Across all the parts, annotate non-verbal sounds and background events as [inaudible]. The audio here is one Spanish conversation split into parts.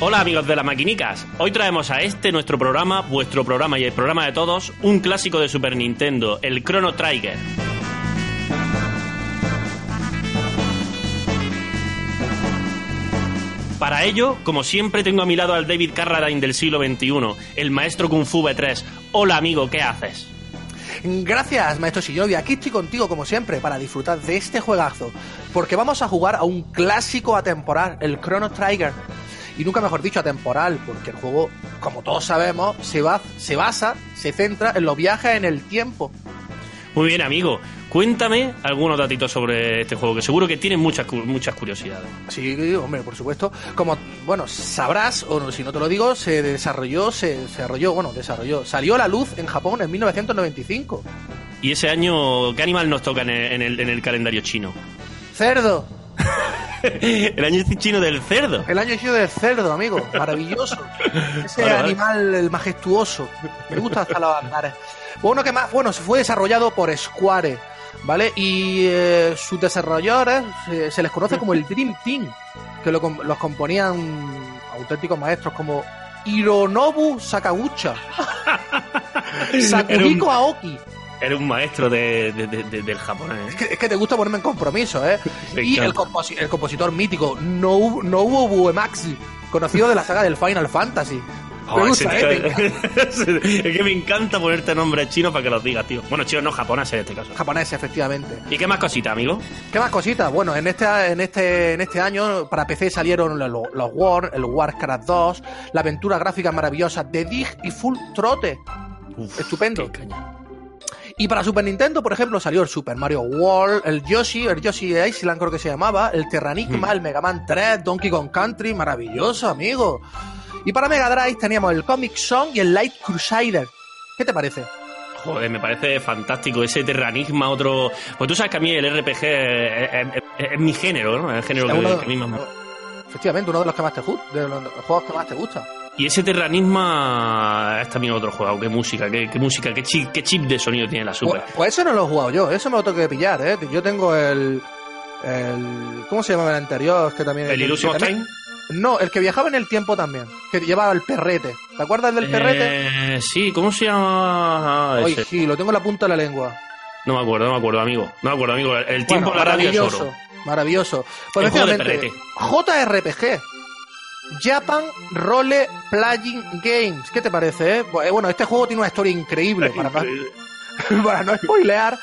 Hola amigos de las maquinicas, hoy traemos a este nuestro programa, vuestro programa y el programa de todos, un clásico de Super Nintendo, el Chrono Trigger. Para ello, como siempre, tengo a mi lado al David Carradine del siglo XXI, el maestro Kung Fu B3. Hola amigo, ¿qué haces? Gracias, maestro Shinobi. Aquí estoy contigo, como siempre, para disfrutar de este juegazo. Porque vamos a jugar a un clásico atemporal, el Chrono Trigger. Y nunca mejor dicho atemporal, porque el juego, como todos sabemos, se, va, se basa, se centra en los viajes en el tiempo. Muy bien, amigo. Cuéntame algunos datitos sobre este juego, que seguro que tiene muchas, muchas curiosidades. Sí, hombre, por supuesto. Como, bueno, sabrás, o si no te lo digo, se desarrolló, se desarrolló, bueno, desarrolló, salió a la luz en Japón en 1995. ¿Y ese año qué animal nos toca en el, en el- en el calendario chino? Cerdo, [laughs] el año chino del cerdo. el año chino del cerdo, amigo, maravilloso. [laughs] Ese Vale, vale. animal el majestuoso. Me gusta hasta los andares. Bueno, que más, bueno, se fue desarrollado por Square, ¿vale? Y eh, sus desarrolladores eh, se les conoce como el Dream Team, que lo los componían auténticos maestros como Hironobu Sakagucha, [laughs] Sakuhiko Aoki. Era un maestro de, de- de- de- del japonés. Es que, es que te gusta ponerme en compromiso, ¿eh? [laughs] Y el, encanta. composi- el compositor mítico Nobuo Uematsu, conocido de la saga del Final Fantasy. Oh, [laughs] me gusta, ese- ¿eh? Me encanta. [laughs] es que me encanta ponerte nombres chinos para que los digas, tío. Bueno, chinos no japoneses en este caso. Japonés, efectivamente. ¿Y qué más cositas, amigo? ¿Qué más cositas? Bueno, en este, en este, en este año para PC salieron los, los War, el Warcraft 2, la aventura gráfica maravillosa de Dig y Full Trote. Uf, Estupendo. qué caña. Y para Super Nintendo, por ejemplo, salió el Super Mario World, el Yoshi, el Yoshi Island creo que se llamaba, el Terranigma, Hmm. el Mega Man 3, Donkey Kong Country, maravilloso, amigo. Y para Mega Drive teníamos el Comic Song y el Light Crusader. ¿Qué te parece? Joder, me parece fantástico ese terranisma, otro... Pues tú sabes que a mí el RPG es, es- es- es mi género, ¿no? Es el género que, uno- que a mí más me... Efectivamente, uno de los que más te de los juegos que más te gusta. Y ese terranisma es también otro juego. Qué música, qué, qué música, qué chip, qué chip de sonido tiene la Super. Pues, pues eso no lo he jugado yo, eso me lo tengo que pillar, ¿eh? Yo tengo el. el ¿Cómo se llama el anterior? Que también, ¿El Illusion of también- Time? No, el que viajaba en el tiempo también. Que llevaba el perrete. ¿Te acuerdas del perrete? Eh, sí, ¿cómo se llama Ay, ese? sí, lo tengo en la punta de la lengua. No me acuerdo, no me acuerdo, amigo. No me acuerdo, amigo. El tiempo Bueno, maravilloso. Maravilloso. Pues El juego de JRPG. Japan Role Playing Games. ¿Qué te parece? eh? Pues, Bueno, este juego tiene una historia increíble. Para no, [laughs] para no spoilear,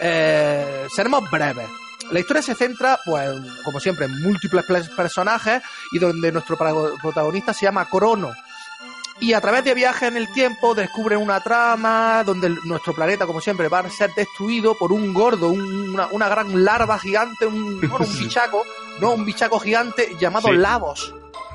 eh, seremos breves. La historia se centra, pues, como siempre, en múltiples ples- personajes y donde nuestro protagonista se llama Crono. Y a través de viajes en el tiempo descubren una trama donde el- nuestro planeta, como siempre, va a ser destruido por un gordo, un- una, una gran larva gigante, un, bueno, un [laughs] bichaco, no, un bichaco gigante llamado Sí. Lavos.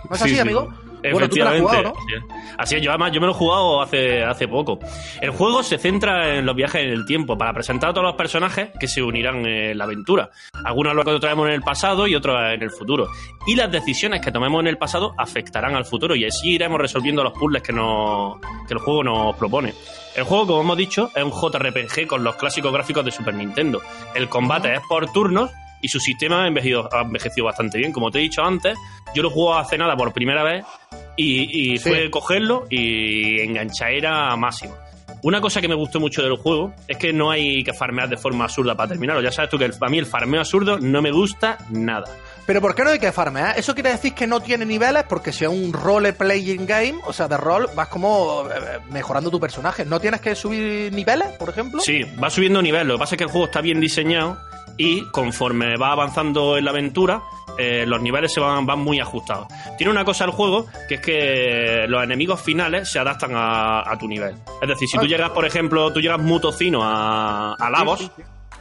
¿No es Sí, así, sí. amigo? Bueno, tú te lo has Efectivamente. jugado, ¿no? Así es. Así es, yo además yo me lo he jugado hace, hace poco. El juego se centra en los viajes en el tiempo para presentar a todos los personajes que se unirán en la aventura. Algunos los traemos en el pasado y otros en el futuro. Y las decisiones que tomemos en el pasado afectarán al futuro y así iremos resolviendo los puzzles que, nos, que el juego nos propone. El juego, como hemos dicho, es un JRPG con los clásicos gráficos de Super Nintendo. El combate es por turnos y su sistema ha envejecido, ha envejecido bastante bien. Como te he dicho antes, yo lo juego hace nada por primera vez y, y Sí. fue cogerlo y enganchadera máxima. Una cosa que me gustó mucho del juego es que no hay que farmear de forma absurda para terminarlo. Ya sabes tú que el- a mí el farmeo absurdo no me gusta nada. Pero ¿por qué no hay que farmear? ¿Eso quiere decir que no tiene niveles? Porque si es un role-playing game, o sea, de rol, vas como eh, mejorando tu personaje. ¿No tienes que subir niveles, por ejemplo? Sí, va subiendo nivel. Lo que pasa es que el juego está bien diseñado y conforme va avanzando en la aventura, eh, los niveles se van, van muy ajustados. Tiene una cosa el juego, que es que los enemigos finales se adaptan a, a tu nivel. Es decir, si tú llegas, por ejemplo, tú llegas muy tocino a, a Lavos,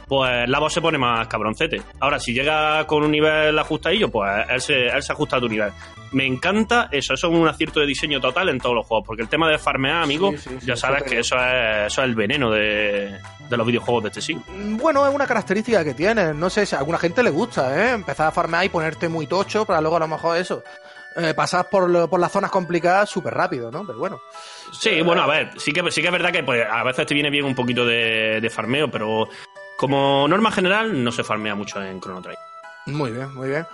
pues Lavos se pone más cabroncete. Ahora, si llegas con un nivel ajustadillo, pues él se, él se ajusta a tu nivel. Me encanta eso, eso es un acierto de diseño total en todos los juegos, porque el tema de farmear, amigo, Sí, sí, sí, ya sabes que eso es, eso es el veneno de, de los videojuegos de este siglo. Mm, Bueno, es una característica que tiene. No sé si a alguna gente le gusta, ¿eh? Empezar a farmear y ponerte muy tocho para luego a lo mejor eso. Eh, pasar por, lo- por las zonas complicadas súper rápido, ¿no? Pero bueno. Sí, bueno, a ver, sí que, sí que es verdad que pues, a veces te viene bien un poquito de, de farmeo, pero como norma general no se farmea mucho en Chrono Trigger. Muy bien, muy bien.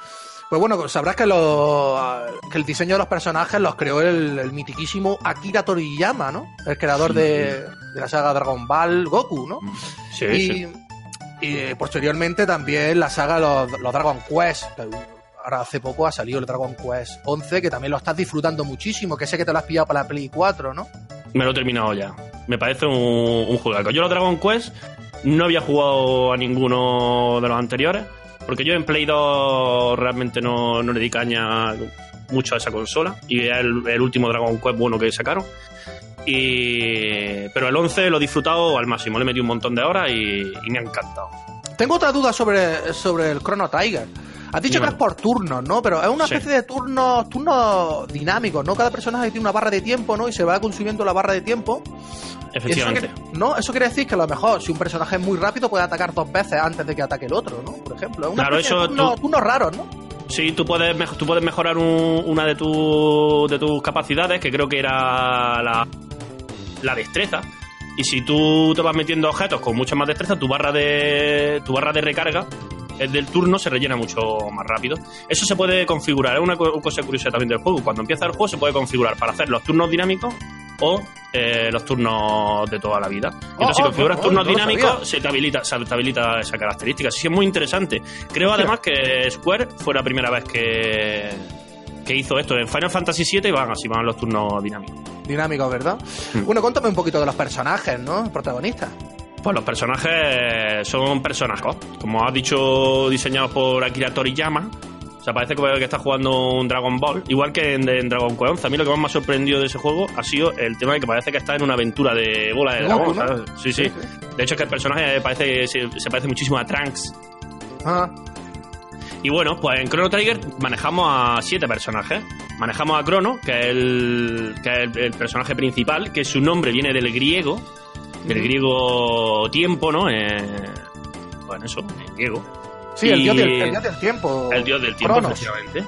Pues bueno, sabrás que, lo, que el diseño de los personajes los creó el, el mitiquísimo Akira Toriyama, ¿no? El creador Sí, de, de la saga Dragon Ball Goku, ¿no? Sí, y, sí. y, eh, posteriormente también la saga los, los Dragon Quest. que Ahora hace poco ha salido el Dragon Quest 11, que también lo estás disfrutando muchísimo, que sé que te lo has pillado para la Play 4, ¿no? Me lo he terminado ya. Me parece un, un juego. Yo los Dragon Quest no había jugado a ninguno de los anteriores, porque yo en Play 2 realmente no, no le di caña mucho a esa consola, y es el, el último Dragon Quest bueno que sacaron. Y... Pero el 11 lo he disfrutado al máximo, le he metido un montón de horas y, y me ha encantado. Tengo otra duda sobre, sobre el Chrono Tiger. Has dicho que es por turnos, ¿no? Pero es una Sí. especie de turnos, turnos dinámicos, ¿no? Cada personaje tiene una barra de tiempo, ¿no? Y se va consumiendo la barra de tiempo. Eso Efectivamente. quiere- ¿No? Eso quiere decir que a lo mejor si un personaje es muy rápido puede atacar dos veces antes de que ataque el otro, ¿no? Por ejemplo. Es una Claro, de eso tú- turnos raros, ¿no? Sí, tú puedes, tú puedes mejorar un- una de, tu- de tus capacidades, que creo que era la, la destreza. Y si tú te vas metiendo objetos con mucha más destreza, tu barra de, tu barra de recarga el del turno se rellena mucho más rápido. Eso se puede configurar, es una co- cosa curiosa también del juego. Cuando empieza el juego se puede configurar para hacer los turnos dinámicos o eh, los turnos de toda la vida. Entonces, Oh, si oh, configuras oh, turnos dinámicos, se te, habilita, se te habilita esa característica. Así que es muy interesante. Creo además que Square fue la primera vez que, que hizo esto. En Final Fantasy VII van así, van los turnos dinámicos. Dinámicos, ¿verdad? Hmm. Bueno, cuéntame un poquito de los personajes, ¿no? Protagonistas. Pues los personajes son personajes, como has dicho, diseñados por Akira Toriyama. O sea, parece que que está jugando un Dragon Ball, igual que en, en Dragon Quest 11. A mí lo que más me ha sorprendido de ese juego ha sido el tema de que parece que está en una aventura de bola de dragón. Sí, sí, De hecho, es que el personaje parece, se, se parece muchísimo a Trunks. Ah, Y bueno, pues en Chrono Trigger manejamos a siete personajes. Manejamos a Chrono, que es el, que es el, el personaje principal, que su nombre viene del griego, del griego tiempo, ¿no? Eh, bueno, eso, en griego. Sí, el, dios del, el dios del tiempo. El dios del tiempo, Cronos. efectivamente.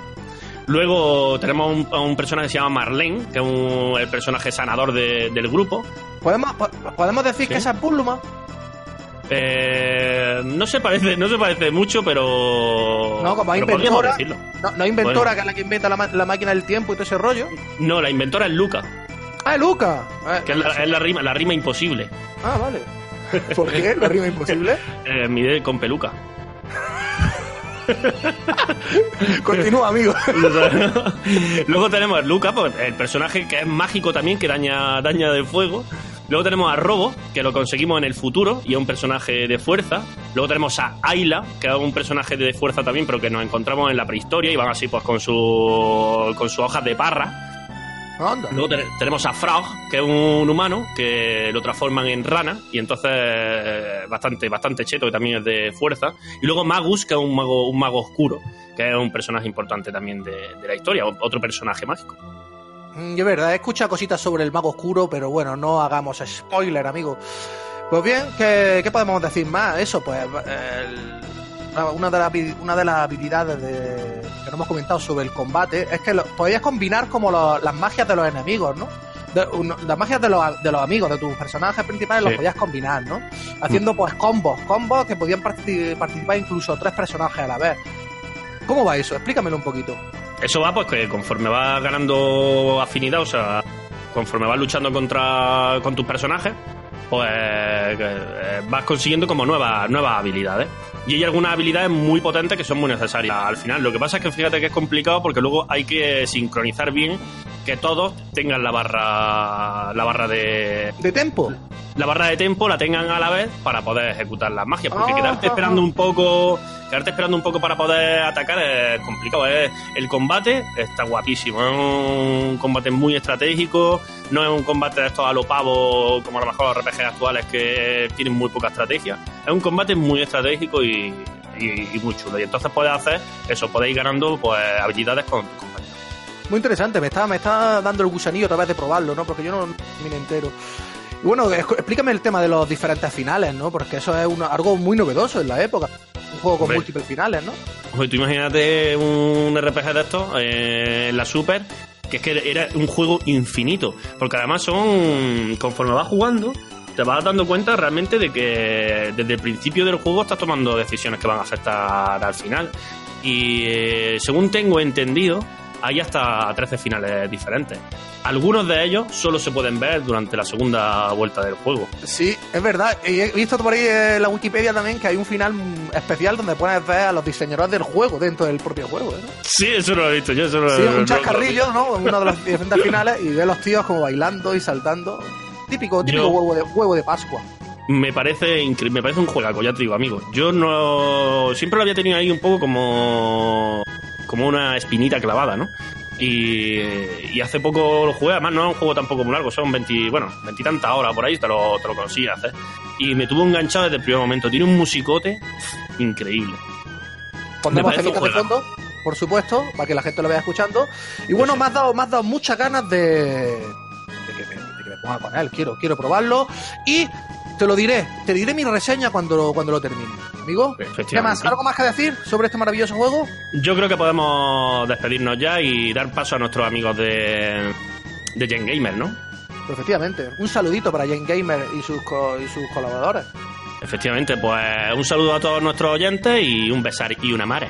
Luego tenemos un, a un personaje que se llama Marlene, que es un- el personaje sanador de- del grupo. ¿Podemos, po- ¿Podemos decir Sí. que esa es Bulma? Eh, no se parece, no se parece mucho, pero. No, como pero inventora. No, no inventora, Bueno. que es la que inventa la, la máquina del tiempo y todo ese rollo. No, la inventora es Luca, Ah, Luca. Eh, que es la, es la rima, la rima imposible. Ah, vale. ¿Por qué? ¿La rima imposible? [laughs] Eh, mide con peluca. [laughs] Continúa, amigo. [laughs] Luego tenemos a Luca, pues, el personaje que es mágico también, que daña, daña de fuego. Luego tenemos a Robo, que lo conseguimos en el futuro y es un personaje de fuerza. Luego tenemos a Ayla, que es un personaje de fuerza también, pero que nos encontramos en la prehistoria y van así pues con su con sus hojas de parra. Anda. Luego te- tenemos a Frog, que es un humano, que lo transforman en rana, y entonces bastante, bastante cheto, que también es de fuerza. Y luego Magus, que es un mago, un mago oscuro, que es un personaje importante también de, de la historia, otro personaje mágico. Mm, Es verdad, he escuchado cositas sobre el mago oscuro, pero bueno, no hagamos spoiler, amigo. Pues bien, ¿qué, qué podemos decir más? Eso, pues, el- una, de las, una de las habilidades de- que no hemos comentado sobre el combate es que lo, podías combinar como lo- las magias de los enemigos, ¿no? De- un- las magias de los, de los amigos, de tus personajes principales, los Sí. podías combinar, ¿no? Haciendo pues combos, combos que podían parti- participar incluso tres personajes a la vez. ¿Cómo va eso? Explícamelo un poquito. Eso va pues que conforme vas ganando afinidad, o sea, conforme vas luchando contra con tus personajes, pues eh, vas consiguiendo como nuevas, nuevas habilidades. Y hay algunas habilidades muy potentes que son muy necesarias al final. Lo que pasa es que fíjate que es complicado porque luego hay que sincronizar bien que todos tengan la barra la barra de ¿De tempo? La barra de tempo la tengan a la vez para poder ejecutar las magias. Porque Ah, quedarte esperando un poco, quedarte esperando un poco para poder atacar es complicado. Es- el combate está guapísimo, es un combate muy estratégico, no es un combate de estos a lo pavo como a lo mejor los RPG actuales que tienen muy poca estrategia. Es un combate muy estratégico y, y- y muy chulo. Y entonces puedes hacer eso, podéis ir ganando pues habilidades con tus compañeros. Muy interesante, me está, me está dando el gusanillo otra vez de probarlo, ¿no? Porque yo no terminé entero. Y bueno, explícame el tema de los diferentes finales, ¿no? Porque eso es una- algo muy novedoso en la época. Un juego con Hombre. múltiples finales, ¿no? Oye, tú imagínate un RPG de estos eh, en la Super, que es que era un juego infinito. Porque además son. Conforme vas jugando, te vas dando cuenta realmente de que desde el principio del juego estás tomando decisiones que van a afectar al final. Y eh, según tengo entendido, hay hasta 13 finales diferentes. Algunos de ellos solo se pueden ver durante la segunda vuelta del juego. Sí, es verdad. Y he visto por ahí en la Wikipedia también que hay un final especial donde puedes ver a los diseñadores del juego dentro del propio juego, ¿eh? Sí, eso lo he visto yo. Eso Sí, un chascarrillo, ¿no? En uno de los diferentes finales y ve a los tíos como bailando y saltando. Típico, típico Yo- huevo, de, huevo de Pascua. me parece me parece un juegaco, ya te digo, amigo. Yo no siempre lo había tenido ahí un poco como como una espinita clavada, ¿no? Y, y hace poco lo jugué, además no es un juego tampoco muy largo, son 20, bueno, 20 y tantas horas por ahí, te lo, te lo consigues hacer. Y me tuvo enganchado desde el primer momento. Tiene un musicote increíble. Pondremos de fondo, por supuesto, para que la gente lo vaya escuchando. Y bueno, Sí. me has dado, me has dado muchas ganas de, de, que me, de que me ponga con él. Quiero, quiero probarlo. Y te lo diré, te diré mi reseña cuando lo, cuando lo termine. Amigo, ¿qué más? ¿Algo más que decir sobre este maravilloso juego? Yo creo que podemos despedirnos ya y dar paso a nuestros amigos de, de Gen Gamer, ¿no? Pues efectivamente, un saludito para Jane Gamer y sus, co- y sus colaboradores. Efectivamente, pues un saludo a todos nuestros oyentes y un besar y una mare.